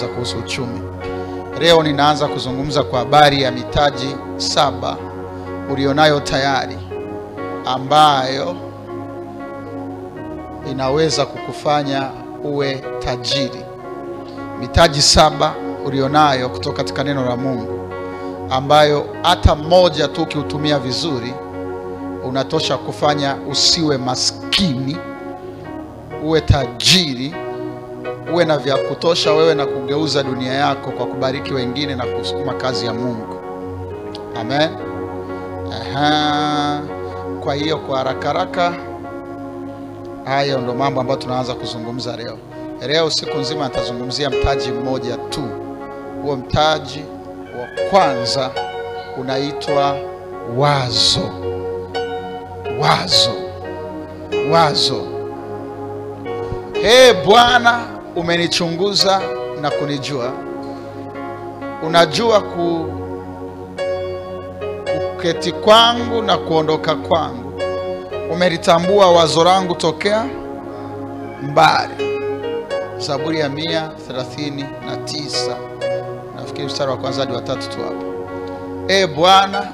za kuhusu uchumi. Leo ninaanza kuzungumza kwa habari ya mitaji saba ulionayo tayari ambayo inaweza kukufanya uwe tajiri. Mitaji saba ulionayo kutoka katika neno la Mungu ambayo hata mmoja tu ukiutumia vizuri unatosha kufanya usiwe maskini, uwe tajiri, uwe na vya kutosha wewe na kugeuza dunia yako kwa kubariki wengine na kusukuma kazi ya Mungu. Amen. Aha. Kwa hiyo kwa haraka haraka, hayo ndo mambo ambayo tunaanza kuzungumza leo. Leo siku nzima nitazungumzia mtaji mmoja tu. Huo mtaji wa kwanza unaitwa wazo. Wazo, wazo. Ee Bwana, umenichunguza na kunijua, unajua ku, kuketi kwangu na kuondoka kwangu, umelitambua wazo langu tokea mbali. Zaburi ya mia thelathini na tisa nafikiri mstari wa kwanza hadi watatu tu hapo. E Bwana,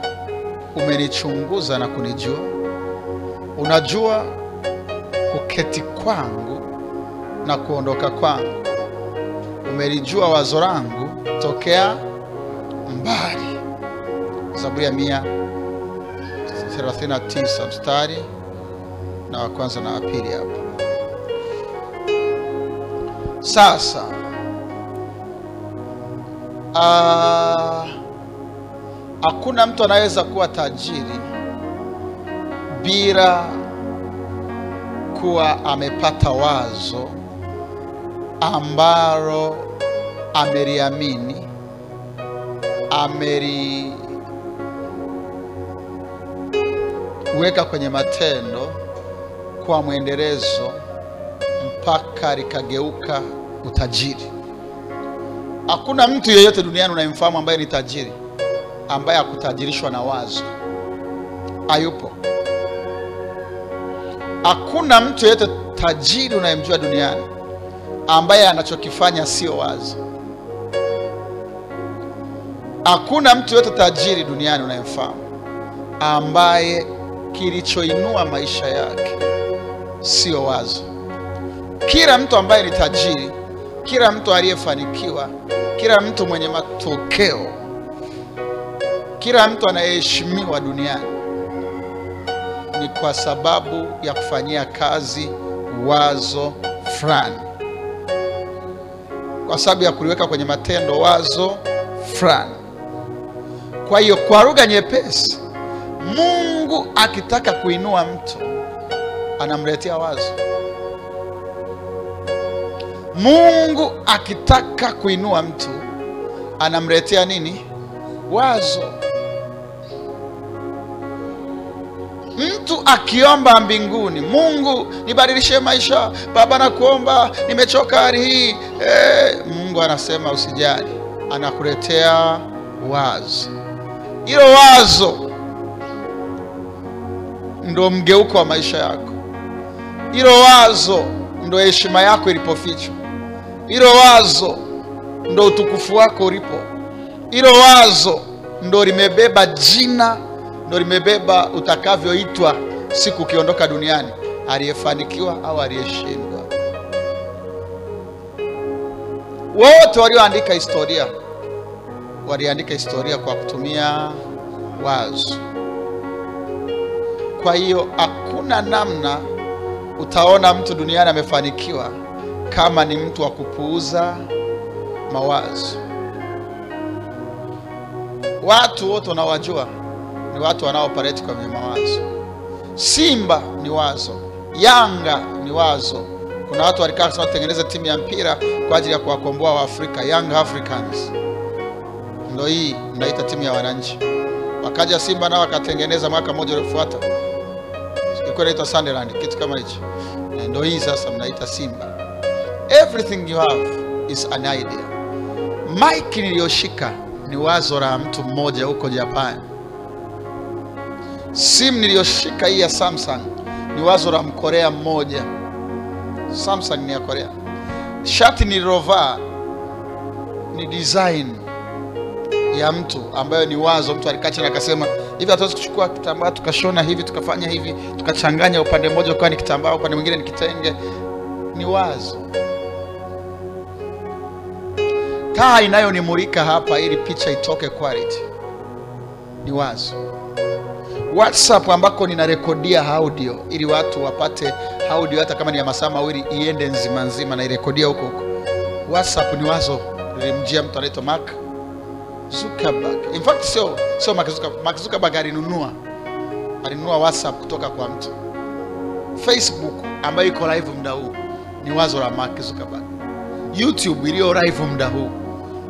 umenichunguza na kunijua, unajua kuketi kwangu na kuondoka kwangu, umelijua wazo langu tokea mbali. Zaburi ya mia 39 mstari na wa kwanza na wa pili hapo. Sasa ah, hakuna mtu anaweza kuwa tajiri bila kuwa amepata wazo ambalo ameliamini, ameliweka kwenye matendo kwa mwendelezo mpaka likageuka utajiri. Hakuna mtu yeyote duniani unayemfahamu ambaye ni tajiri ambaye hakutajirishwa na wazo. Hayupo. Hakuna mtu yeyote tajiri unayemjua duniani ambaye anachokifanya sio wazo. Hakuna mtu yote tajiri duniani unayemfahamu ambaye kilichoinua maisha yake sio wazo. Kila mtu ambaye ni tajiri, kila mtu aliyefanikiwa, kila mtu mwenye matokeo, kila mtu anayeheshimiwa duniani ni kwa sababu ya kufanyia kazi wazo fulani, kwa sababu ya kuliweka kwenye matendo wazo fulani. Kwa hiyo, kwa lugha nyepesi, Mungu akitaka kuinua mtu anamletea wazo. Mungu akitaka kuinua mtu anamletea nini? Wazo. Mtu akiomba mbinguni, Mungu nibadilishe maisha, Baba nakuomba, nimechoka hali hii e, Mungu anasema usijali, anakuletea wazo. Hilo wazo ndo mgeuko wa maisha yako. Hilo wazo ndo heshima yako ilipofichwa. Hilo wazo ndo utukufu wako ulipo. Hilo wazo ndo limebeba jina, ndo limebeba utakavyoitwa siku ukiondoka duniani, aliyefanikiwa au aliyeshindwa. Wote walioandika historia waliandika historia kwa kutumia wazo. Kwa hiyo hakuna namna utaona mtu duniani amefanikiwa kama ni mtu wa kupuuza mawazo. Watu wote unawajua ni watu wanaopareti kwenye mawazo. Simba ni wazo, Yanga ni wazo. Kuna watu walikaa kusema tutengeneze timu ya mpira kwa ajili ya kuwakomboa Waafrika, Young Africans. Ndo hii mnaita timu ya wananchi. Wakaja Simba nao wakatengeneza mwaka mmoja uliofuata, ilikuwa inaitwa Sunderland, kitu kama hicho. Ndio hii sasa mnaita Simba. Everything you have is an idea. Mike niliyoshika ni wazo la mtu mmoja huko Japan. Simu niliyoshika hii ya Samsung ni wazo la mkorea mmoja. Samsung ni ya Korea. Shati nililovaa ni design ya mtu ambayo ni wazo. Mtu alikaa chini akasema hivi, hatuwezi kuchukua kitambaa tukashona hivi tukafanya hivi tukachanganya, upande mmoja ukawa ni kitambaa, upande mwingine ni kitenge. Ni wazo. Taa inayonimulika hapa ili picha itoke quality ni wazo. WhatsApp ambako ninarekodia audio ili watu wapate audio hata kama ni ya masaa mawili iende nzima nzima nairekodia huko huko. WhatsApp ni wazo lilimjia mtu anaitwa Mark Zuckerberg. In fact sio sio Mark Zuckerberg. Alinunua alinunua WhatsApp kutoka kwa mtu. Facebook ambayo iko live muda huu ni wazo la Mark Zuckerberg. YouTube iliyo live muda huu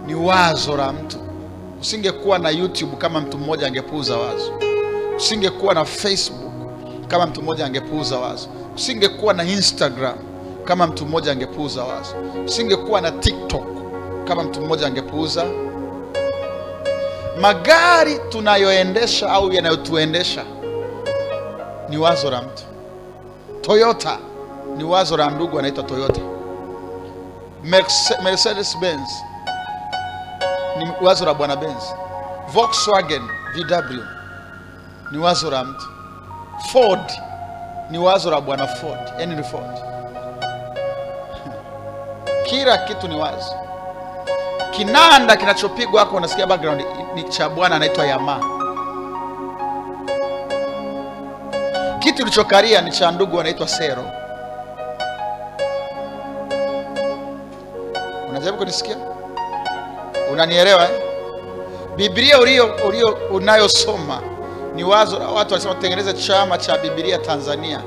ni wazo la mtu. Usingekuwa na YouTube kama mtu mmoja angepuuza wazo. Usingekuwa na Facebook kama mtu mmoja angepuuza wazo. Usingekuwa na Instagram kama mtu mmoja angepuuza wazo. Usingekuwa na TikTok kama mtu mmoja angepuuza. Magari tunayoendesha au yanayotuendesha ni wazo la mtu. Toyota ni wazo la ndugu anaitwa Toyota. Mercedes Benz ni wazo la bwana Benz. Volkswagen VW ni wazo la mtu. Ford ni wazo la bwana Ford, Henry Ford. Kila kitu ni wazo. Kinanda kinachopigwa hapo, unasikia background ni cha bwana anaitwa Yamaha. Kitu kilichokalia ni cha ndugu anaitwa Sero. Unajaribu kunisikia? Unanielewa eh? Biblia ulio ulio unayosoma ni wazo la watu walisema tutengeneze chama cha Biblia Tanzania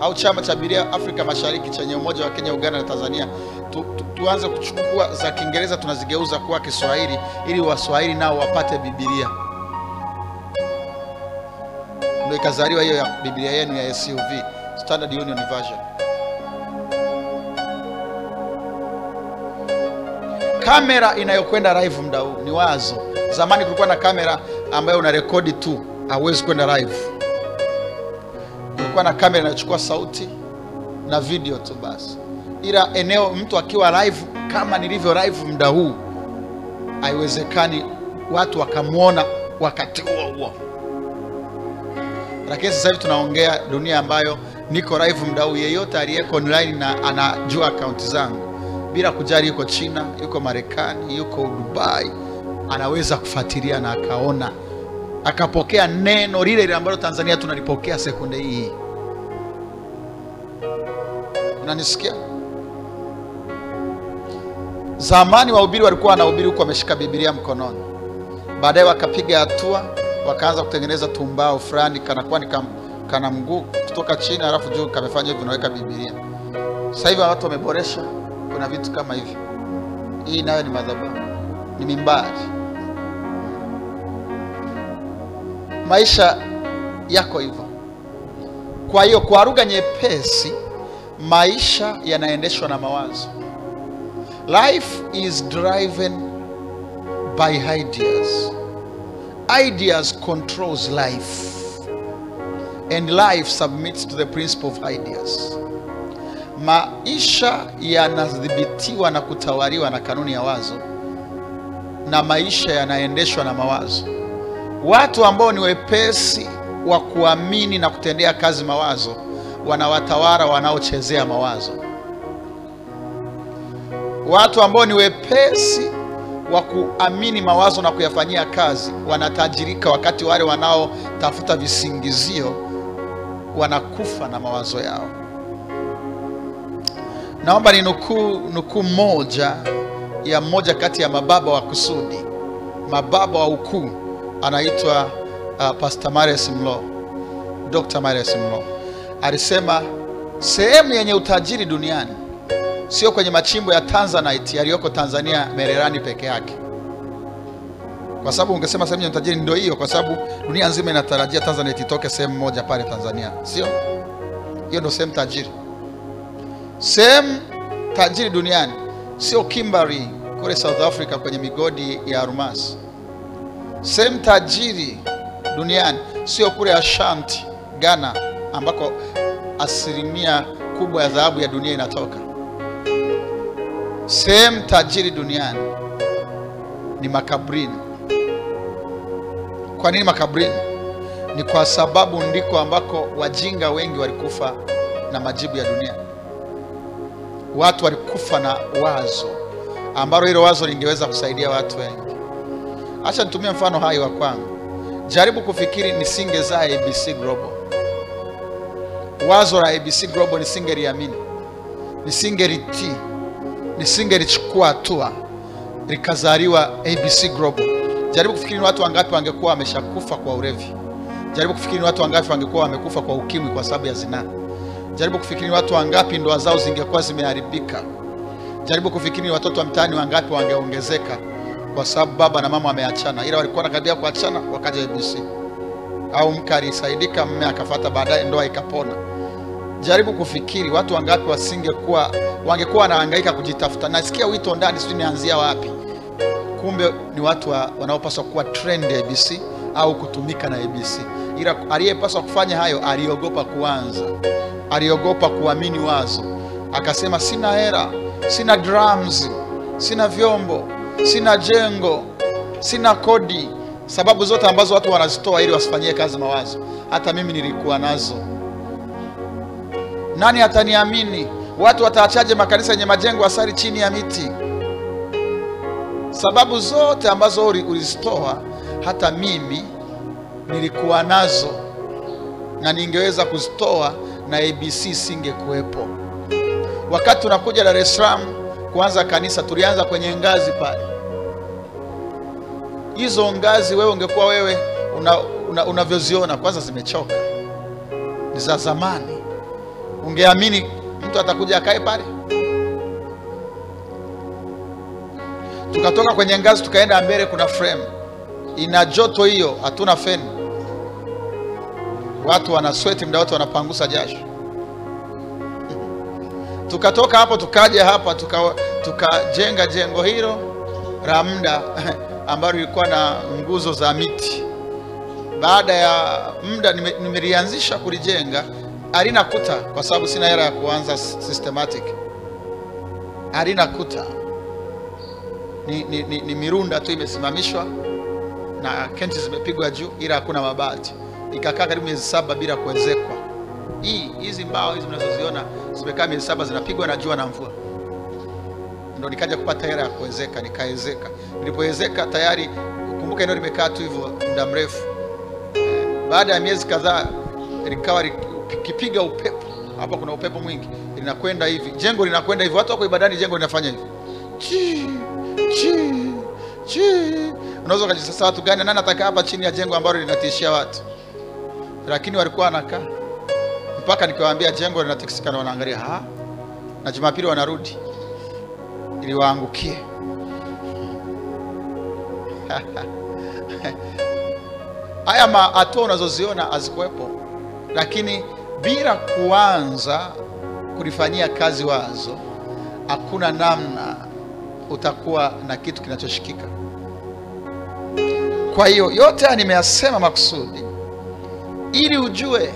au chama cha Biblia Afrika Mashariki chenye umoja wa Kenya, Uganda na Tanzania. Tu, tu, tuanze kuchukua za Kiingereza tunazigeuza kuwa Kiswahili ili Waswahili nao wapate Biblia. Ndio ikazaliwa hiyo ya Biblia yenu ya SUV, Standard Union Version. kamera inayokwenda live muda huu ni wazo. Zamani kulikuwa na kamera ambayo una rekodi tu, hauwezi kwenda live. Kulikuwa na kamera inayochukua sauti na video tu basi, ila eneo mtu akiwa live kama nilivyo live muda huu, haiwezekani watu wakamwona wakati huo huo. Lakini sasa hivi tunaongea dunia ambayo niko live muda huu, yeyote aliyeko online na anajua akaunti zangu bila kujali yuko China, yuko Marekani, yuko Dubai, anaweza kufuatilia na akaona akapokea neno lile lile ambalo Tanzania tunalipokea sekunde hii. Unanisikia? Zamani wahubiri walikuwa wanahubiri huku wameshika Biblia mkononi, baadaye wakapiga hatua, wakaanza kutengeneza tumbao fulani kanakuwa ni kana mguu kutoka chini, alafu juu kamefanya hivi, unaweka Biblia. Sasa hivi watu wameboresha kuna vitu kama hivi. Hii nayo ni madhabahu, ni mimbari. Maisha yako hivyo. Kwa hiyo kwa lugha nyepesi, maisha yanaendeshwa na mawazo. Life is driven by ideas. Ideas controls life and life submits to the principle of ideas. Maisha yanadhibitiwa na kutawaliwa na kanuni ya wazo, na maisha yanaendeshwa na mawazo. Watu ambao ni wepesi wa kuamini na kutendea kazi mawazo wanawatawala wanaochezea mawazo. Watu ambao ni wepesi wa kuamini mawazo na kuyafanyia kazi wanatajirika, wakati wale wanaotafuta visingizio wanakufa na mawazo yao. Naomba ni nukuu nukuu moja ya mmoja kati ya mababa wa kusudi, mababa wa ukuu, anaitwa uh, Pastor Marius Mlo, Dr. Marius Mlo alisema, sehemu yenye utajiri duniani sio kwenye machimbo ya Tanzanite yaliyoko Tanzania Mererani peke yake, kwa sababu ungesema sehemu yenye utajiri ndio hiyo, kwa sababu dunia nzima inatarajia Tanzanite itoke sehemu moja pale Tanzania, sio hiyo? Ndio sehemu tajiri. Sehemu tajiri duniani sio Kimberley kule South Africa kwenye migodi ya almasi. Sehemu tajiri duniani sio kule Ashanti Ghana, ambako asilimia kubwa ya dhahabu ya dunia inatoka. Sehemu tajiri duniani ni makaburini. Kwa nini makaburini? Ni kwa sababu ndiko ambako wajinga wengi walikufa na majibu ya dunia. Watu walikufa na wazo ambalo hilo wazo lingeweza kusaidia watu wengi. Acha nitumie mfano hai wa kwangu. Jaribu kufikiri nisingezaa ABC Global, wazo la ABC Global nisingeliamini, nisingelitii, nisingelichukua hatua, likazaliwa ABC Global. Jaribu kufikiri ni watu wangapi wangekuwa wameshakufa kwa ulevi. Jaribu kufikiri ni watu wangapi wangekuwa wamekufa kwa ukimwi kwa sababu ya zinaa. Jaribu kufikiri ni watu wangapi ndoa zao zingekuwa zimeharibika. Jaribu kufikiri ni watoto wa mtaani wangapi wangeongezeka kwa sababu baba na mama wameachana, ila walikuwa wanakaribia kuachana, wakaja ABC. Au mke alisaidika, mme akafata baadaye, ndoa ikapona. Jaribu kufikiri watu wangapi wasingekuwa wangekuwa wanahangaika kujitafuta. Nasikia wito ndani, sijui nianzia wapi. Kumbe ni watu wa, wanaopaswa kuwa trend ABC au kutumika na ABC, ila aliyepaswa kufanya hayo aliogopa kuanza, aliogopa kuamini wazo, akasema sina hera, sina drums, sina vyombo, sina jengo, sina kodi, sababu zote ambazo watu wanazitoa ili wasifanyie kazi mawazo. Hata mimi nilikuwa nazo. Nani ataniamini? Watu wataachaje makanisa yenye majengo asari chini ya miti? Sababu zote ambazo ulizitoa hata mimi nilikuwa nazo na ningeweza kuzitoa na ABC singekuwepo. Wakati tunakuja Dar es Salaam kuanza kanisa, tulianza kwenye ngazi pale. Hizo ngazi wewe ungekuwa wewe unavyoziona una, una kwanza zimechoka, ni za zamani. Ungeamini mtu atakuja akae pale? Tukatoka kwenye ngazi tukaenda mbele, kuna frame ina joto hiyo, hatuna feni, watu wana sweti muda wote, wanapangusa jasho. Tukatoka hapo tukaja hapa tukajenga tuka jengo hilo la muda ambalo lilikuwa na nguzo za miti. Baada ya muda nimelianzisha nime kulijenga, halina kuta kwa sababu sina hela ya kuanza systematic, halina kuta, ni, ni, ni, ni mirunda tu imesimamishwa na kenti zimepigwa juu, ila hakuna mabati. Ikakaa karibu miezi saba bila kuwezekwa. Hii hizi mbao hizi mnazoziona zimekaa miezi saba zinapigwa na jua na mvua, ndo nikaja kupata hela ya kuwezeka, nikaezeka. Nilipowezeka tayari, kumbuka eneo limekaa tu hivyo muda mrefu. Baada ya miezi kadhaa likawa kipiga upepo, hapa kuna upepo mwingi, linakwenda hivi, jengo linakwenda hivi, watu wako ibadani, jengo linafanya hivi chi Unaweza ukajisasa watu gani nani atakaa hapa chini ya jengo ambalo linatishia watu? Lakini walikuwa wanakaa mpaka nikiwaambia jengo linatikisika, na wanaangalia ha, na Jumapili wanarudi ili waangukie. Haya hatua unazoziona hazikuwepo, lakini bila kuanza kulifanyia kazi wazo, hakuna namna utakuwa na kitu kinachoshikika. Kwa hiyo yote nimeyasema makusudi ili ujue,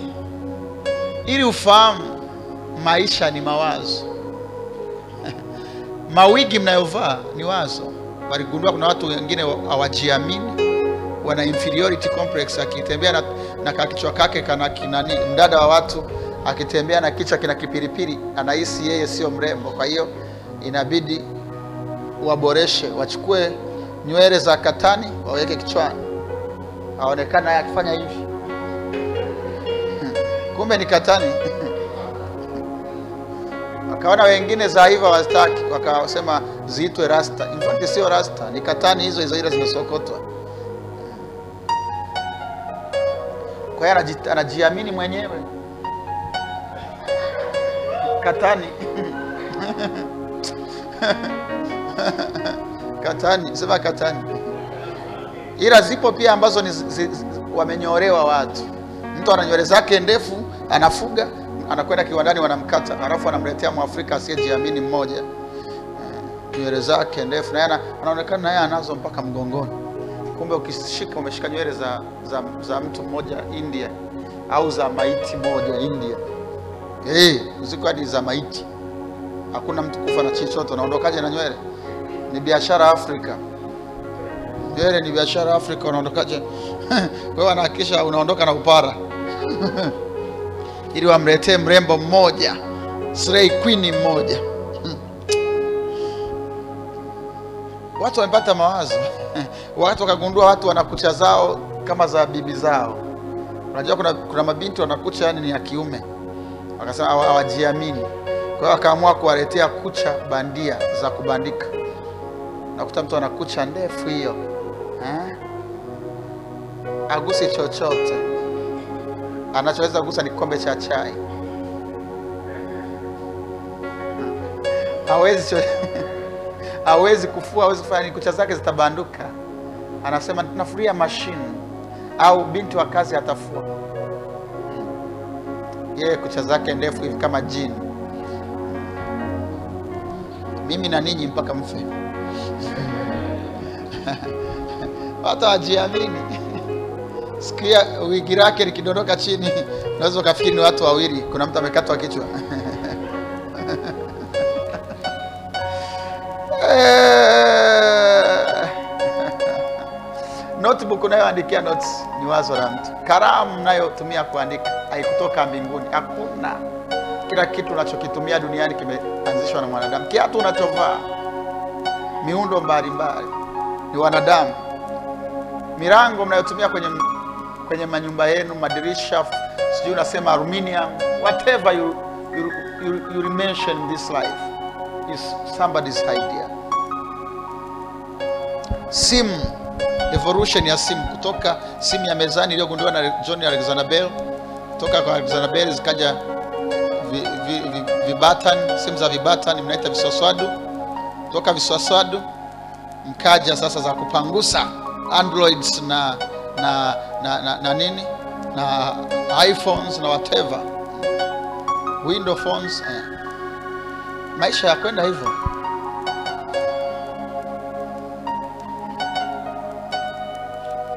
ili ufahamu maisha ni mawazo. Mawigi mnayovaa ni wazo. Waligundua kuna watu wengine hawajiamini, wana inferiority complex. Akitembea na, na kakichwa kake kana kinani, mdada wa watu akitembea na kichwa kina kipiripiri, anahisi yeye sio mrembo. Kwa hiyo inabidi waboreshe, wachukue nywele za katani waweke kichwani, aonekana akifanya hivi, kumbe ni katani. Wakaona wengine za hivyo wastaki, wakasema ziitwe rasta. In fact sio rasta, ni katani hizo hizo, ile zimesokotwa. Kwa hiyo anajiamini mwenyewe katani katani, sema katani. Ila zipo pia ambazo ni zi, zi, wamenyolewa watu. Mtu ana nywele zake ndefu, anafuga, anakwenda kiwandani, wanamkata, halafu anamletea Mwafrika asiyejiamini mmoja nywele zake ndefu, na anaonekana naye anazo mpaka mgongoni. Kumbe ukishika, umeshika nywele za, za, za mtu mmoja India, au za maiti moja India. Hey, mziko hadi za maiti. Hakuna mtu kufa na chochote, unaondokaje na nywele? Ni biashara Afrika. nywele ni biashara Afrika, unaondokaje? Kwa hiyo anahakikisha unaondoka na upara ili wamletee mrembo mmoja, slay queen mmoja. Watu wamepata mawazo watu wakagundua watu wana kucha zao kama za bibi zao. Unajua kuna, kuna mabinti wana kucha yani ni ya kiume, wakasema hawa- hawajiamini. Kwa hiyo wakaamua kuwaletea kucha bandia za kubandika. Nakuta mtu ana kucha ndefu hiyo eh? agusi chochote, anachoweza kugusa ni kikombe cha chai, hawezi hawezi kufua, hawezi kufanya kucha zake zitabanduka. Anasema nafuria mashine, au binti wa kazi atafua. Yeye kucha zake ndefu hivi kama jini. Mimi na ninyi mpaka mfe. Watu hawajiamini. Sikia wigi lake likidondoka chini, unaweza ukafikiri ni watu wawili, kuna mtu amekatwa kichwa. Eh. Notebook unayoandikia notes ni wazo la mtu. Kalamu mnayotumia kuandika haikutoka mbinguni, hakuna. Kila kitu unachokitumia duniani kimeanzishwa na mwanadamu. Kiatu unachovaa, miundo mbalimbali ni wanadamu. Milango mnayotumia kwenye kwenye manyumba yenu, madirisha, sijui unasema aluminium, whatever you, you, you, you mention this life is somebody's idea. Simu, evolution ya simu kutoka simu ya mezani iliyogunduliwa na John Alexander Bell, kutoka kwa Alexander Bell zikaja vi- vi- vi- simu za vibatan mnaita viswaswadu, toka viswaswadu mkaja sasa za kupangusa androids na na, na, na, na nini na iPhones na whatever window phones eh. Maisha ya kwenda hivyo.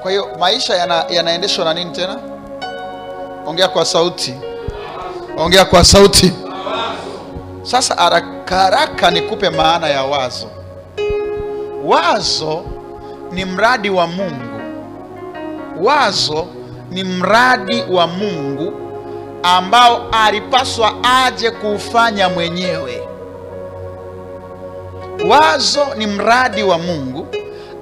Kwa hiyo maisha yana, yanaendeshwa na nini tena? Ongea kwa sauti, ongea kwa sauti. Sasa haraka haraka nikupe maana ya wazo. Wazo ni mradi wa Mungu. Wazo ni mradi wa Mungu ambao alipaswa aje kuufanya mwenyewe. Wazo ni mradi wa Mungu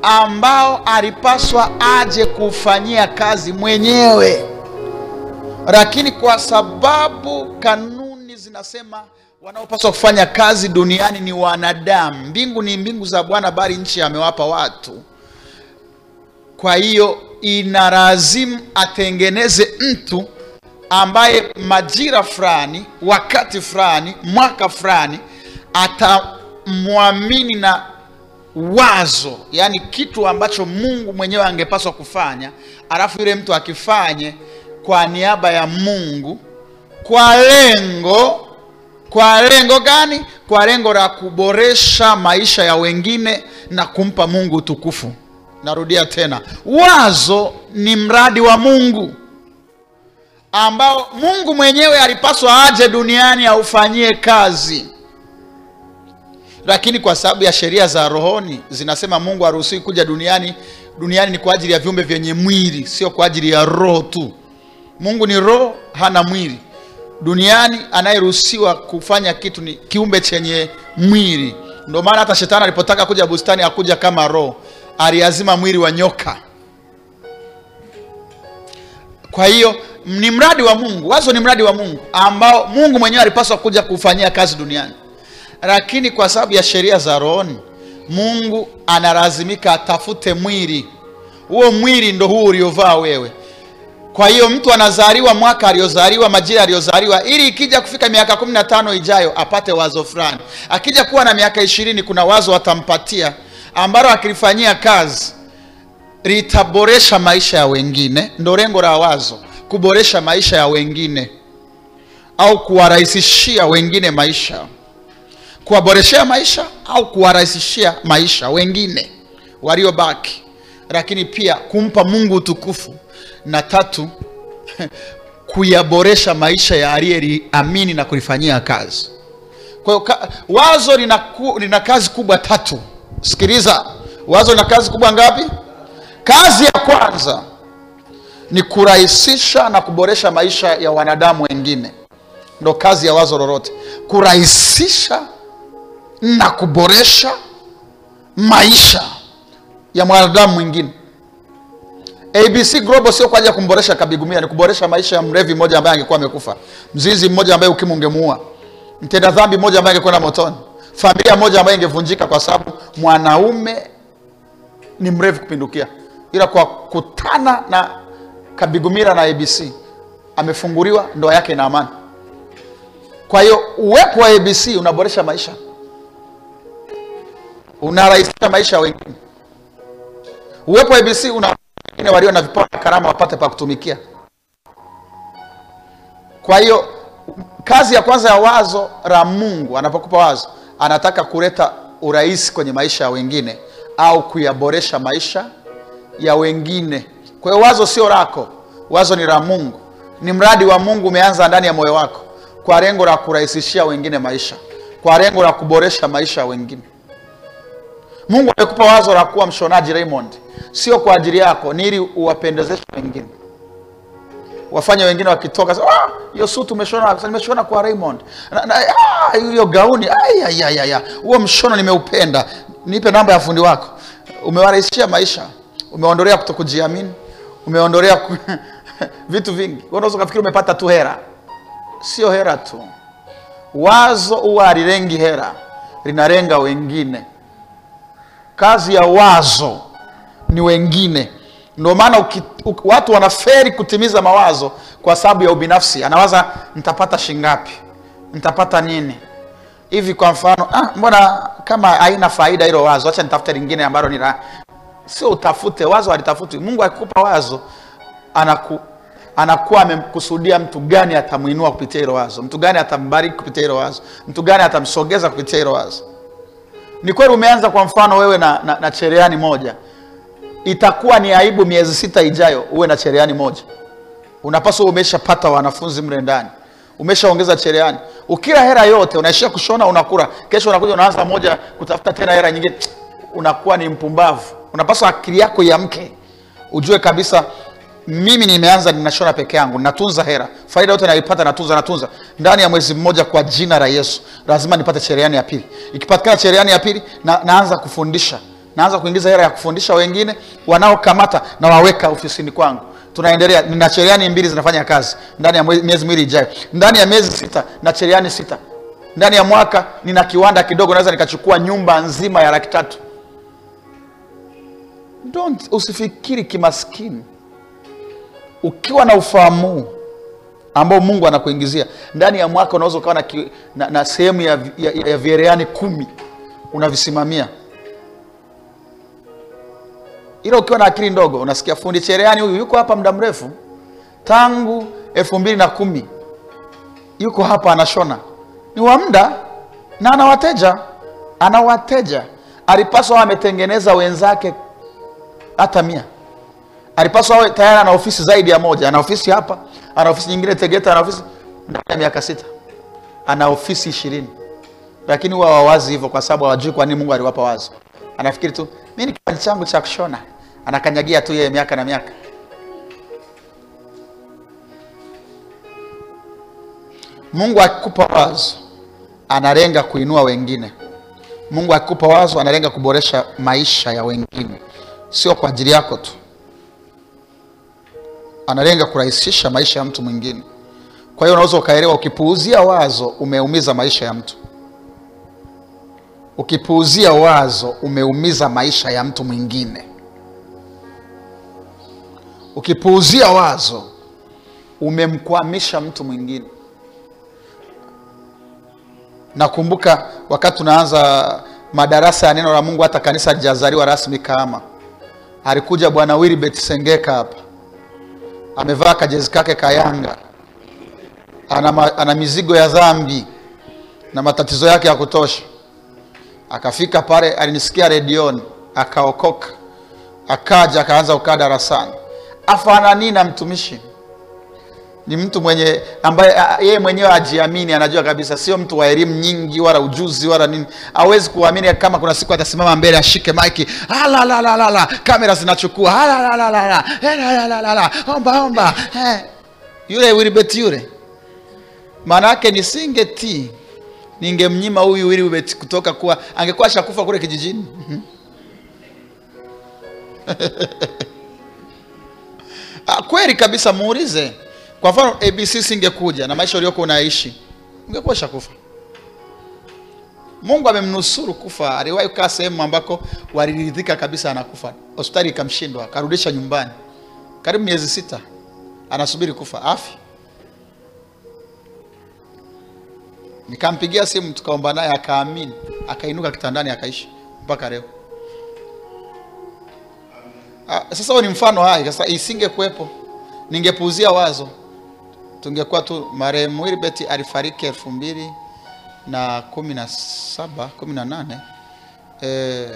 ambao alipaswa aje kuufanyia kazi mwenyewe, lakini kwa sababu kanuni zinasema wanaopaswa kufanya kazi duniani ni wanadamu. Mbingu ni mbingu za Bwana, bali nchi amewapa watu. Kwa hiyo inalazimu atengeneze mtu ambaye majira fulani, wakati fulani, mwaka fulani atamwamini na wazo, yaani kitu ambacho Mungu mwenyewe angepaswa kufanya, alafu yule mtu akifanye kwa niaba ya Mungu kwa lengo kwa lengo gani? Kwa lengo la kuboresha maisha ya wengine na kumpa Mungu utukufu. Narudia tena, wazo ni mradi wa Mungu ambao Mungu mwenyewe alipaswa aje duniani aufanyie kazi, lakini kwa sababu ya sheria za rohoni zinasema Mungu haruhusiwi kuja duniani. Duniani ni kwa ajili ya viumbe vyenye mwili, sio kwa ajili ya roho tu. Mungu ni roho, hana mwili. Duniani anayeruhusiwa kufanya kitu ni kiumbe chenye mwili. Ndio maana hata shetani alipotaka kuja bustani hakuja kama roho, aliazima mwili wa nyoka. Kwa hiyo ni mradi wa Mungu, wazo ni mradi wa Mungu ambao Mungu mwenyewe alipaswa kuja kufanyia kazi duniani, lakini kwa sababu ya sheria za rohoni, Mungu analazimika atafute mwili. Huo mwili ndo huu uliovaa wewe. Kwa hiyo mtu anazaliwa mwaka aliozaliwa, majira aliyozaliwa, ili ikija kufika miaka kumi na tano ijayo apate wazo fulani. Akija kuwa na miaka ishirini, kuna wazo atampatia ambalo akilifanyia kazi litaboresha maisha ya wengine. Ndo lengo la wazo, kuboresha maisha ya wengine au kuwarahisishia wengine maisha, kuwaboreshea maisha au kuwarahisishia maisha wengine waliobaki, lakini pia kumpa Mungu utukufu, na tatu kuyaboresha maisha ya aliyeliamini na kulifanyia kazi. Kwa hiyo wazo lina, lina kazi kubwa tatu. Sikiliza, wazo lina kazi kubwa ngapi? kazi ya kwanza ni kurahisisha na kuboresha maisha ya wanadamu wengine. Ndo kazi ya wazo lolote. Kurahisisha na kuboresha maisha ya mwanadamu mwingine. Abc global sio kwa ajili ya kumboresha kabigumia ni kuboresha maisha ya mrevi mmoja ambaye angekuwa amekufa. Mzizi mmoja ambaye ukimwi ungemuua mtenda dhambi mmoja ambaye angekwenda motoni familia moja ambayo ingevunjika kwa sababu mwanaume ni mrefu kupindukia. Ila kwa kutana na kabigumira na abc amefunguliwa ndoa yake na amani. Kwa hiyo uwepo wa abc unaboresha maisha. Unarahisisha maisha wengine. Uwepo wa abc una wengine walio na vipawa na karama wapate pa kutumikia. Kwa hiyo kazi ya kwanza ya wazo la mungu anapokupa wazo anataka kuleta urahisi kwenye maisha ya wengine au kuyaboresha maisha ya wengine. Kwa hiyo wazo sio lako wazo ni la mungu. Ni mradi wa mungu umeanza ndani ya moyo wako kwa lengo la kurahisishia wengine maisha kwa lengo la kuboresha maisha ya wengine. Mungu amekupa wazo la kuwa mshonaji raymond. Sio kwa ajili yako ni ili uwapendezeshe wengine wafanye wengine wakitoka "Ah, hiyo suti umeshona nimeshona kwa Raymond. Ah, hiyo gauni huo mshono nimeupenda. Nipe namba ya fundi wako. Umewarahisishia maisha. Umeondolea kutokujiamini. Umeondolea ku... vitu vingi. Unaweza ukafikiri umepata tu hera sio hera tu. Wazo huwa halilengi hera linalenga wengine. Kazi ya wazo ni wengine ndio maana watu wanaferi kutimiza mawazo kwa sababu ya ubinafsi. Anawaza nitapata shingapi? Nitapata nini? Hivi kwa mfano ah, mbona kama haina faida hilo wazo acha nitafute lingine ambalo ni sio utafute wazo alitafuti mungu akikupa wazo anaku, anakuwa amemkusudia mtu gani atamwinua kupitia hilo wazo? Mtu gani atambariki kupitia hilo wazo? Mtu gani atamsogeza kupitia hilo wazo? Ni kweli umeanza kwa mfano wewe na, na, na cherehani moja itakuwa ni aibu miezi sita ijayo uwe na cherehani moja. Unapaswa umeshapata wanafunzi mle ndani. Umeshaongeza cherehani. Ukila hera yote unaishia kushona unakula. Kesho unakuja unaanza moja kutafuta tena hera nyingine. Unakuwa ni mpumbavu. Unapaswa akili yako iamke. Ujue kabisa mimi nimeanza ninashona peke yangu. Natunza hera faida yote naipata natunza natunza. Ndani ya mwezi mmoja kwa jina la yesu. Lazima nipate cherehani ya pili. Ikipatikana cherehani ya pili na, naanza kufundisha naanza kuingiza hela ya kufundisha wengine wanaokamata na waweka ofisini kwangu. Tunaendelea nina cheriani mbili zinafanya kazi. Ndani ya miezi miwili ijayo. Ndani ya miezi sita na cheriani sita. Ndani ya mwaka nina kiwanda kidogo naweza nikachukua nyumba nzima ya laki tatu. Don't, usifikiri kimaskini. Ukiwa na ufahamu ambao mungu anakuingizia ndani ya mwaka unaweza ukawa na, na, na sehemu ya, ya, ya vyereani kumi. Unavisimamia ila ukiwa na akili ndogo unasikia fundi cherehani huyu yuko hapa muda mrefu tangu elfu mbili na kumi yuko hapa anashona. Ni wa muda na ana wateja alipaswa ametengeneza wenzake hata mia. Alipaswa awe tayari ana ofisi zaidi ya moja. Ana ofisi hapa ana ofisi nyingine tegeta ana ofisi ndani ya miaka sita. Ana ofisi ishirini. Lakini huwa wawazi hivyo kwa sababu hawajui kwa nini mungu aliwapa wazo. Anafikiri tu mi ni kipaji changu cha kushona anakanyagia tu yeye miaka na miaka. Mungu akikupa wazo analenga kuinua wengine. Mungu akikupa wazo analenga kuboresha maisha ya wengine. Sio kwa ajili yako tu. Analenga kurahisisha maisha ya mtu mwingine. Kwa hiyo unaweza ukaelewa ukipuuzia wazo umeumiza maisha ya mtu. Ukipuuzia wazo umeumiza maisha ya mtu mwingine ukipuuzia wazo umemkwamisha mtu mwingine. Nakumbuka wakati tunaanza madarasa ya neno la mungu hata kanisa lijazaliwa rasmi kama alikuja bwana wilbert sengeka hapa. Amevaa kajezi kake kayanga ana, ana mizigo ya dhambi na matatizo yake ya kutosha. Akafika pale alinisikia redioni akaokoka. Akaja akaanza kukaa darasani afananii na mtumishi. Ni mtu mwenye ambaye yeye mwenyewe ajiamini anajua kabisa. Sio mtu wa elimu nyingi wala ujuzi wala nini. Hawezi kuamini kama kuna siku atasimama mbele ashike maiki. Kamera zinachukua. "Ah, la, la, la, la, la, eh, la, la, la, la, omba omba. Eh. yule wilibet yule. Maana yake nisingetii ningemnyima huyu wilibet kutoka kuwa angekuwa ashakufa kule kijijini. Ah, kweli kabisa muulize. Kwa mfano abc singekuja na maisha uliokuwa unaishi ungekuwa shakufa mungu amemnusuru kufa aliwahi kukaa sehemu ambako waliridhika kabisa anakufa. Hospitali ikamshindwa akarudisha nyumbani. Karibu miezi sita anasubiri kufa. Afi. Nikampigia simu tukaomba naye akaamini akainuka kitandani akaishi mpaka leo. Ah, sasa huo ni mfano hai. Sasa isingekuwepo ningepuuzia wazo. Tungekuwa tu marehemu wilbert alifariki elfu mbili na kumi na saba kumi na nane. E,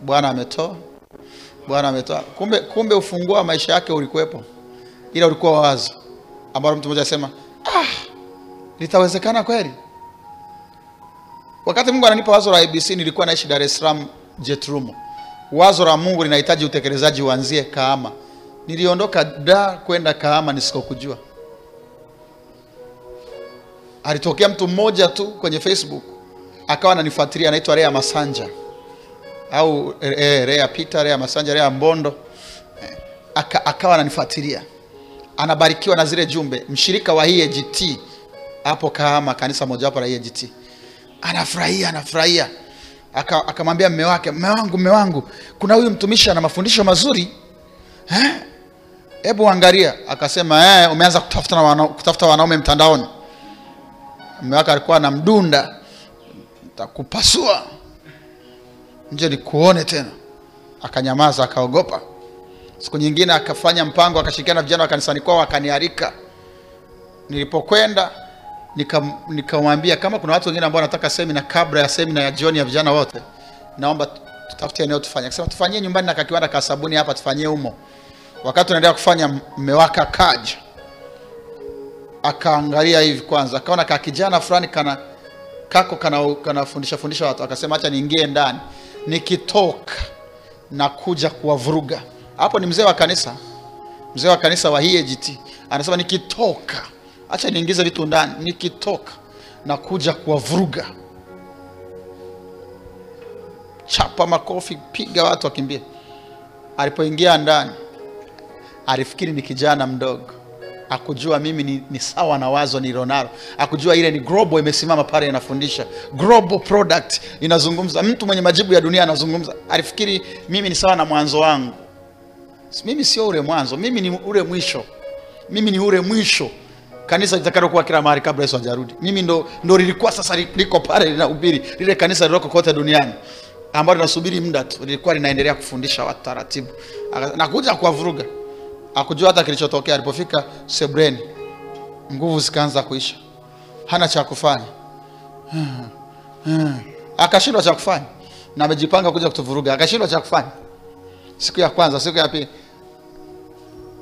bwana ametoa bwana ametoa. Kumbe kumbe ufunguo wa maisha yake ulikuwepo ila ulikuwa wazo ambalo mtu mmoja asema ah, litawezekana kweli? Wakati mungu ananipa wazo la abc nilikuwa naishi dar es salaam jetrumo wazo la mungu linahitaji utekelezaji uanzie kahama. Niliondoka da kwenda kahama nisikokujua. Alitokea mtu mmoja tu kwenye facebook akawa ananifuatilia anaitwa rea masanja. Au e, rea peter rea masanja rea mbondo. E, aka, akawa ananifuatilia. Anabarikiwa na zile jumbe. Mshirika wa EAGT hapo kahama kanisa mojawapo la EAGT, anafurahia anafurahia anafurahia Aka- akamwambia mme wake mme wangu mme wangu kuna huyu mtumishi ana mafundisho mazuri hebu angalia. Akasema eh, umeanza kutafuta, na wana, wanaume mtandaoni. Mme wake alikuwa anamdunda takupasua nje nikuone tena. Akanyamaza akaogopa. Siku nyingine akafanya mpango akashirikiana vijana wa kanisani kwao akaniarika nilipokwenda nikam- nikamwambia kama kuna watu wengine ambao wanataka semina kabla ya semina ya jioni ya vijana wote naomba tutafute eneo tufanye. Akasema tufanyie nyumbani na kakiwanda ka sabuni hapa tufanyie humo. Wakati unaendelea kufanya mmewaka akaja akaangalia hivi kwanza akaona ka kijana fulani kana kako kana kanafundisha fundisha watu. Akasema acha niingie ndani. Nikitoka na kuja kuwavuruga. Hapo ni mzee wa kanisa mzee wa kanisa wa EAGT anasema nikitoka acha niingize vitu ndani. Nikitoka na kuja kuwavuruga. Chapa makofi piga watu wakimbie. Alipoingia ndani alifikiri ni kijana mdogo. Akujua mimi ni, ni sawa na wazo nilionalo akujua ile ni global imesimama pale inafundisha. Global product. Inazungumza mtu mwenye majibu ya dunia anazungumza. Alifikiri mimi ni sawa na mwanzo wangu. Mimi sio ule mwanzo. Mimi ni ule mwisho. Mimi ni ule mwisho kanisa litakalokuwa kila mahali kabla yesu hajarudi. Mimi ndo, ndo lilikuwa sasa liko pale linahubiri lile kanisa liloko kote duniani ambalo linasubiri muda tu lilikuwa linaendelea kufundisha watu taratibu. Na kuja kuwavuruga. Akujua hata kilichotokea. Alipofika sebreni nguvu zikaanza kuisha. Hana cha kufanya. Akashindwa cha kufanya. Na amejipanga kuja kutuvuruga. Akashindwa cha kufanya. Siku ya kwanza siku ya pili.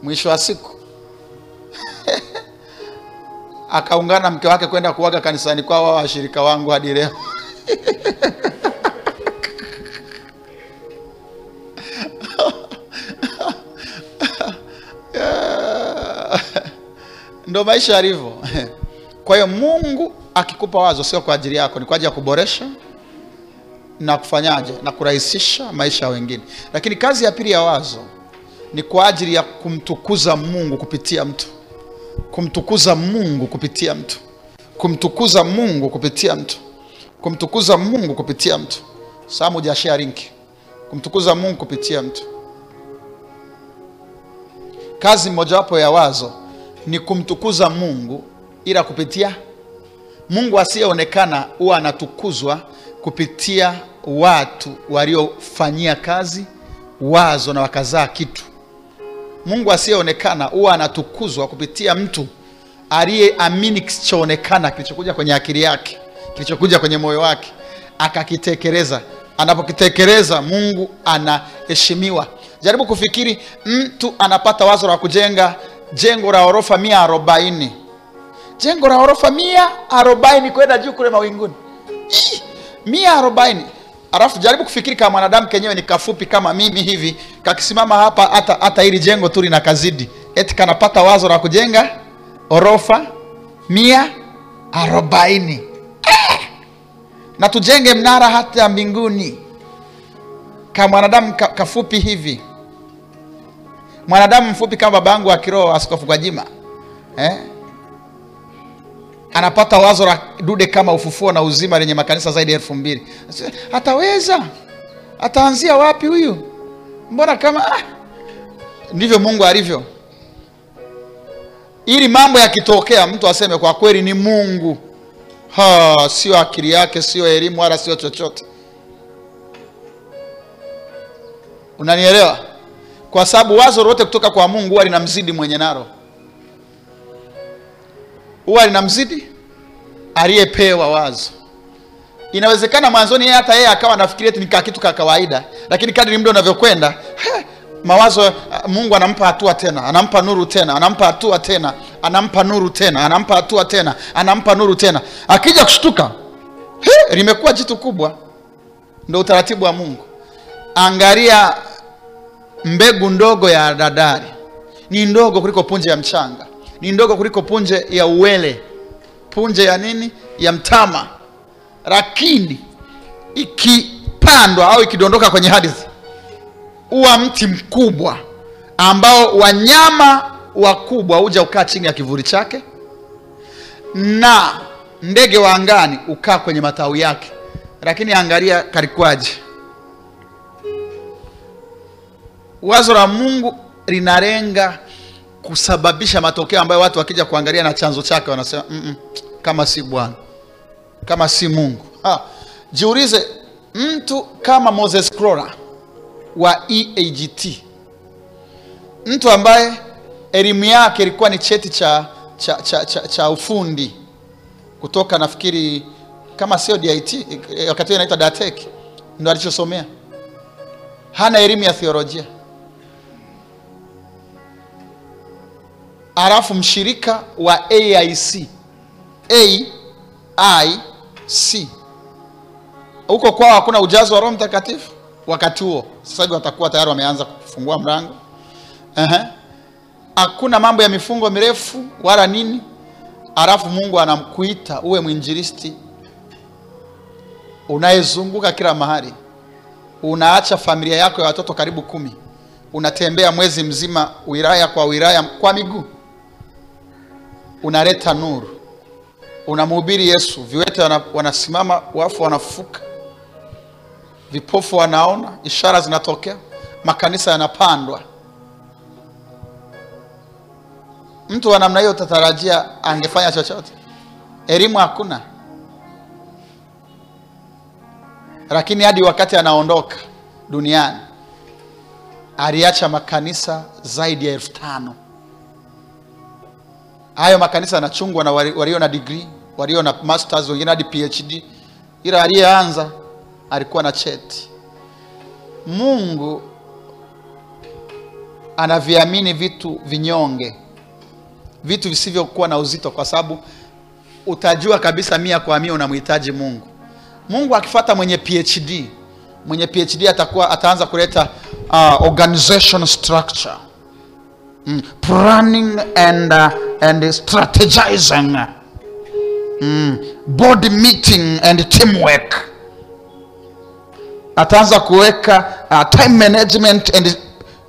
Mwisho wa siku akaungana mke wake kwenda kuwaga kanisani kwao wao washirika wangu hadi leo. Ndo maisha yalivyo. Kwa hiyo mungu akikupa wazo sio kwa ajili yako ni kwa ajili ya kuboresha na kufanyaje na kurahisisha maisha ya wengine. Lakini kazi ya pili ya wazo ni kwa ajili ya kumtukuza mungu kupitia mtu kumtukuza mungu kupitia mtu. Kumtukuza mungu kupitia mtu. Kumtukuza mungu kupitia mtu. Samu kumtukuza mungu kupitia mtu. Kazi mojawapo ya wazo ni kumtukuza mungu ila kupitia mungu asiyeonekana huwa anatukuzwa kupitia watu waliofanyia kazi wazo na wakazaa kitu mungu asiyeonekana huwa anatukuzwa kupitia mtu aliyeamini kisichoonekana kilichokuja kwenye akili yake kilichokuja kwenye moyo wake akakitekeleza. Anapokitekeleza mungu anaheshimiwa. Jaribu kufikiri mtu anapata wazo la kujenga jengo la orofa mia arobaini. Jengo la orofa mia arobaini kwenda juu kule mawinguni. Mia arobaini alafu jaribu kufikiri kama mwanadamu kenyewe ni kafupi kama mimi hivi kakisimama hapa hata hata hili jengo tu linakazidi, eti kanapata wazo la kujenga orofa mia arobaini. Eh! na tujenge mnara hata mbinguni. Kama mwanadamu ka, kafupi hivi. Mwanadamu mfupi kama baba yangu wa kiroho askofu Gwajima. Eh? Anapata wazo la dude kama ufufuo na uzima lenye makanisa zaidi ya elfu mbili. Ataweza? Ataanzia wapi huyu? Mbona kama ah. ndivyo mungu alivyo. Ili mambo yakitokea mtu aseme kwa kweli ni mungu. Ha, sio akili yake sio elimu wala sio chochote. Unanielewa? Kwa sababu wazo lolote kutoka kwa mungu huwa linamzidi mwenye nalo huwa linamzidi aliyepewa wazo. Inawezekana mwanzoni yeye hata yeye akawa anafikiria eti ni kitu ka kawaida lakini kadri muda unavyokwenda mawazo ah, mungu anampa hatua tena anampa nuru tena anampa hatua tena anampa nuru tena anampa hatua tena anampa nuru tena. Akija kushtuka limekuwa jitu kubwa. Ndo utaratibu wa mungu. Angalia mbegu ndogo ya haradali ni ndogo kuliko punje ya mchanga ni ndogo kuliko punje ya uwele. Punje ya nini? Ya mtama. Lakini ikipandwa au ikidondoka kwenye hadithi, huwa mti mkubwa ambao wanyama wakubwa huja ukaa chini ya kivuli chake na ndege wa angani ukaa kwenye matawi yake. Lakini angalia kalikwaje wazo la mungu linalenga kusababisha matokeo ambayo watu wakija kuangalia na chanzo chake wanasema mm -mm, kama si bwana kama si mungu. Ha, jiulize mtu kama moses crora wa eagt mtu ambaye elimu yake ilikuwa ni cheti cha cha, cha, cha, cha ufundi kutoka nafikiri kama sio dit wakati huo inaitwa DATEC, ndo alichosomea. Hana elimu ya theolojia alafu mshirika wa aic aic huko kwao hakuna ujazo wa roho mtakatifu? Wakati huo. Sasa hivi watakuwa tayari wameanza kufungua mlango. Hakuna mambo ya mifungo mirefu wala nini. Alafu mungu anamkuita uwe mwinjilisti. Unayezunguka kila mahali. Unaacha familia yako ya watoto karibu kumi. Unatembea mwezi mzima wilaya kwa wilaya kwa miguu unaleta nuru. Unamhubiri yesu. Viwete wana, wanasimama wafu wanafuka vipofu wanaona ishara zinatokea makanisa yanapandwa. Mtu wa namna hiyo utatarajia angefanya chochote? Elimu hakuna. Lakini hadi wakati anaondoka duniani aliacha makanisa zaidi ya elfu tano hayo makanisa yanachungwa na walio na degree walio na masters wengine hadi phd ila aliyeanza alikuwa na cheti. Mungu anaviamini vitu vinyonge vitu visivyokuwa na uzito kwa sababu utajua kabisa mia kwa mia unamhitaji mungu. Mungu akifata mwenye phd mwenye phd atakuwa ataanza kuleta uh, organization structure. Mm, planning and, uh, and strategizing. Mm, board meeting and teamwork. Ataanza kuweka uh, time management and,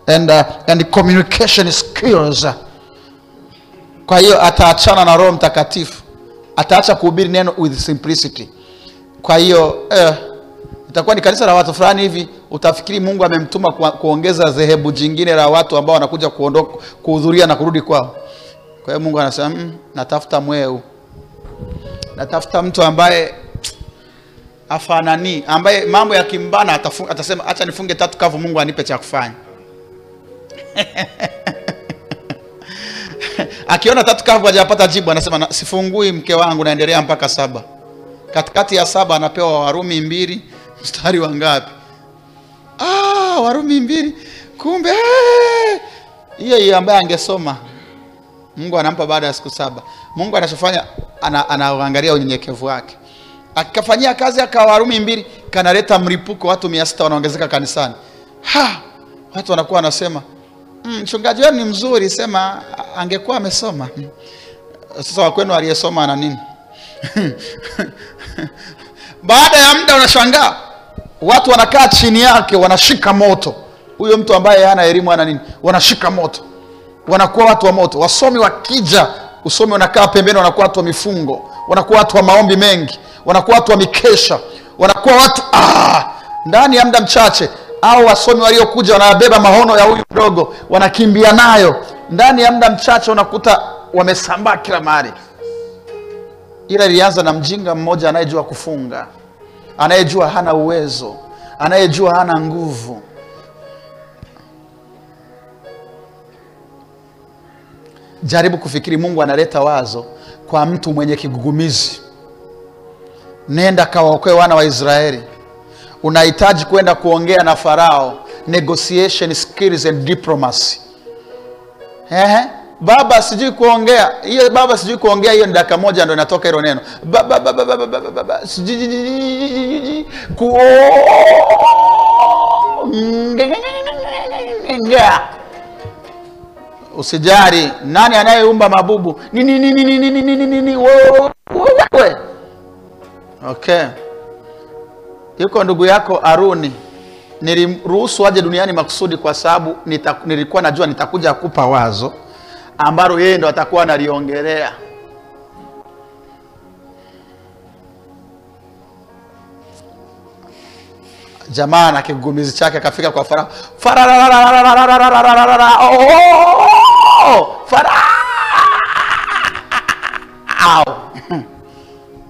and, uh, and communication skills. Kwa hiyo ataachana na roho mtakatifu. Ataacha kuhubiri neno with simplicity. Kwa hiyo eh, itakuwa ni kanisa la watu fulani hivi utafikiri mungu amemtuma kuongeza dhehebu jingine la watu ambao wanakuja kuhudhuria na kurudi kwao kwa hiyo mungu anasema mm, natafuta mweu. Natafuta mtu ambaye afanani ambaye mambo yakimbana atasema acha nifunge tatu kavu mungu anipe cha kufanya. Akiona tatu kavu hajapata jibu anasema sifungui mke wangu naendelea mpaka saba. Katikati ya saba anapewa warumi mbili mstari wa ngapi? Ah, warumi mbili. Kumbe eh, hiyo hiyo ambaye angesoma mungu anampa baada ya siku saba. Mungu anachofanya ana- anaangalia unyenyekevu wake. Akafanyia kazi akawarumi mbili kanaleta mlipuko watu mia sita wanaongezeka kanisani. Ha! Watu wanakuwa wanasema "Mm, mchungaji wenu ni mzuri sema angekuwa amesoma. Sasa wakwenu aliyesoma ana nini? Baada ya muda unashangaa watu wanakaa chini yake wanashika moto. Huyo mtu ambaye hana elimu ana nini? Wanashika moto wanakuwa watu wa moto. Wasomi wakija usomi wanakaa pembeni wanakuwa watu wa mifungo wanakuwa watu wa maombi mengi wanakuwa watu wa mikesha wanakuwa watu ah, ndani ya muda mchache au wasomi waliokuja wanabeba maono ya huyu mdogo wanakimbia nayo. Ndani ya muda mchache unakuta wamesambaa kila mahali. Ila ilianza na mjinga mmoja anayejua kufunga anayejua hana uwezo anayejua hana nguvu jaribu kufikiri mungu analeta wazo kwa mtu mwenye kigugumizi. Nenda kawaokoe wana wa israeli. Unahitaji kwenda kuongea na farao. Negotiation skills and diplomacy. Ehe. baba sijui kuongea. Hiyo baba sijui kuongea hiyo ni dakika moja ndo inatoka hilo neno. Baba usijari nani anayeumba mabubu nini nini nini nini nini nini okay yuko ndugu yako Aruni nilimruhusu aje duniani makusudi kwa sababu nilikuwa najua nitakuja kupa wazo ambalo yeye ndo atakuwa analiongelea jamaa na kigumizi chake akafika kwa farao farao farao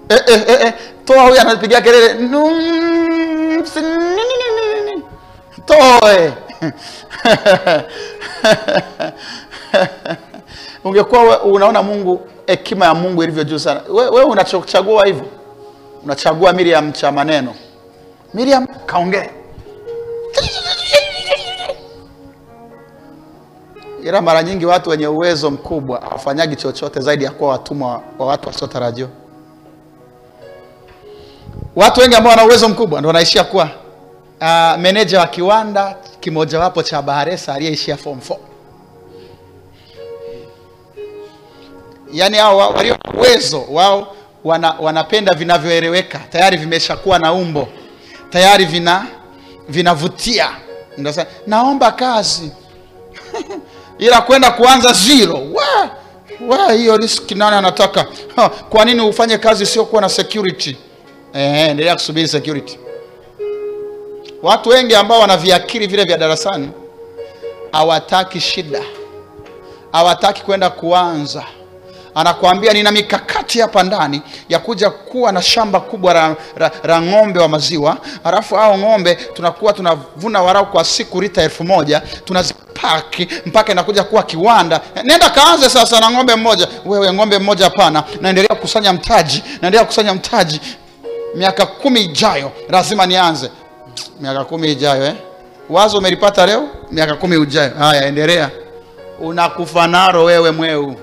eh, eh, eh, eh. toa huyu anapigia kelele. Toe. Ungekuwa unaona mungu hekima ya mungu ilivyo juu sana. Wewe we unachochagua hivyo? Unachagua miriam cha maneno. Miriam kaongee ila mara nyingi watu wenye uwezo mkubwa hawafanyagi chochote zaidi ya kuwa watumwa wa watu wasiotarajiwa. Watu wengi ambao wana uwezo mkubwa ndo wanaishia kuwa uh, meneja wa kiwanda kimojawapo cha baharesa aliyeishia form 4 yaani hao walio uwezo wao wana, wanapenda vinavyoeleweka tayari vimeshakuwa na umbo tayari vina vinavutia. Ndio naomba kazi ila kwenda kuanza zero. Hiyo riski nani anataka? Ha, kwa nini ufanye kazi isiyokuwa na security? Eh, endelea kusubiri security. Watu wengi ambao wana viakili vile vya darasani hawataki shida. Hawataki kwenda kuanza anakuambia nina mikakati hapa ndani ya kuja kuwa na shamba kubwa la, la, la ng'ombe wa maziwa. Halafu hao ng'ombe tunakuwa tunavuna warau kwa siku lita elfu moja tunazipaki mpaka inakuja kuwa kiwanda. Nenda kaanze sasa na ng'ombe mmoja. Wewe ng'ombe mmoja hapana. Naendelea kukusanya mtaji naendelea kukusanya mtaji. Miaka kumi ijayo lazima nianze. Miaka kumi ijayo eh? wazo umelipata leo? Miaka kumi ijayo haya endelea. Unakufa naro wewe mweu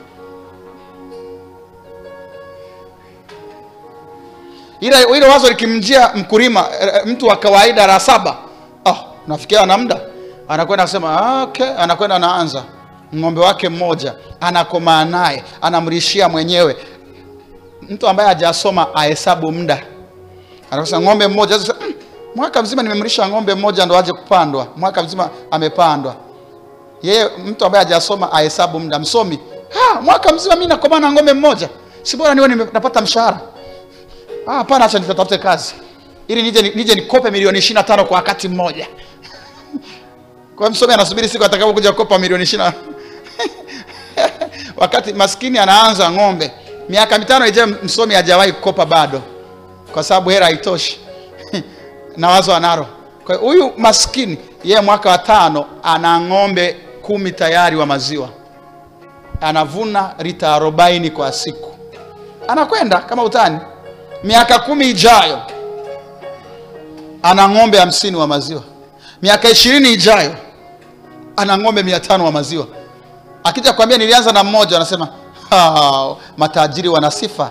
ila ile wazo likimjia mkulima eh, mtu wa kawaida la saba oh, nafikia ana muda. Anakwenda kusema ah, okay. anakwenda anaanza. Ng'ombe wake mmoja anakomaa naye anamlishia mwenyewe. Mtu ambaye hajasoma ahesabu muda. Anakosa ng'ombe mmoja sasa mm, mwaka mzima nimemlisha ng'ombe mmoja ndo aje kupandwa. Mwaka mzima amepandwa. Yeye mtu ambaye hajasoma ahesabu muda msomi. Ha, mwaka mzima mi nakomaa na ng'ombe mmoja. Si bora niwe napata mshahara Ah, hapana acha nitatafute kazi. Ili nije nije nikope milioni 25 kwa wakati mmoja. Kwa msomi anasubiri siku atakapokuja kukopa milioni 20 wakati maskini anaanza ng'ombe. Miaka mitano ijayo msomi hajawahi kukopa bado. Kwa sababu hela haitoshi. Na wazo analo kwa hiyo huyu maskini yeye mwaka wa tano ana ng'ombe kumi tayari wa maziwa. Anavuna lita arobaini kwa siku. Anakwenda kama utani miaka kumi ijayo ana ng'ombe hamsini wa maziwa miaka ishirini ijayo ana ng'ombe mia tano wa maziwa akija kuambia nilianza na mmoja anasema "Ah, matajiri wana sifa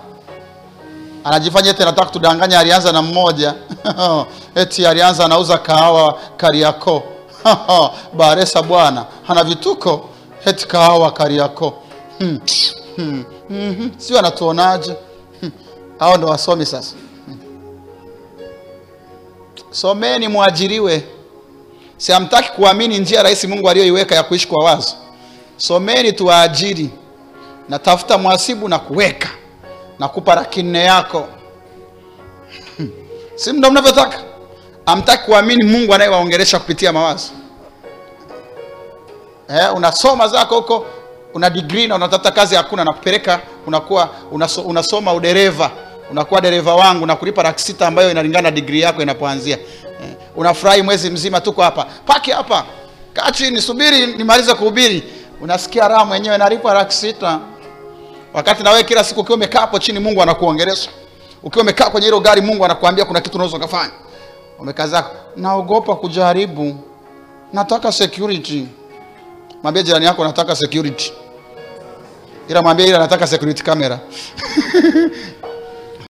anajifanya eti anataka kutudanganya alianza na mmoja eti alianza anauza kahawa kariako baresa bwana ana vituko eti kahawa kariako hmm. hmm. hmm. sio anatuonaje hmm. Hao ndo wasomi sasa. Someni mwajiriwe. Si hamtaki kuamini njia rahisi mungu aliyoiweka ya kuishi kwa wazo? Someni tuwaajiri. Natafuta mwasibu na kuweka. Nakupa laki nne yako. Hmm. si ndo mnavyotaka? Amtaki kuamini mungu anayewaongelesha kupitia mawazo? Eh, unasoma zako huko una degree na unatafuta kazi hakuna nakupeleka unakuwa unaso, unasoma udereva unakuwa dereva wangu na kulipa laki sita ambayo inalingana na degree yako inapoanzia. Eh, unafurahi mwezi mzima tuko hapa. Paki hapa. Kaa chini subiri nimalize kuhubiri. Unasikia raha mwenyewe nalipa laki sita. Wakati na kila siku ukiwa umekaa hapo chini mungu anakuongeresha. Ukiwa umekaa kwenye hilo gari mungu anakuambia kuna kitu unaweza ukafanya. Umekazako naogopa kujaribu. Nataka security. Mwambie jirani yako nataka security. Ila mwambie ila nataka security camera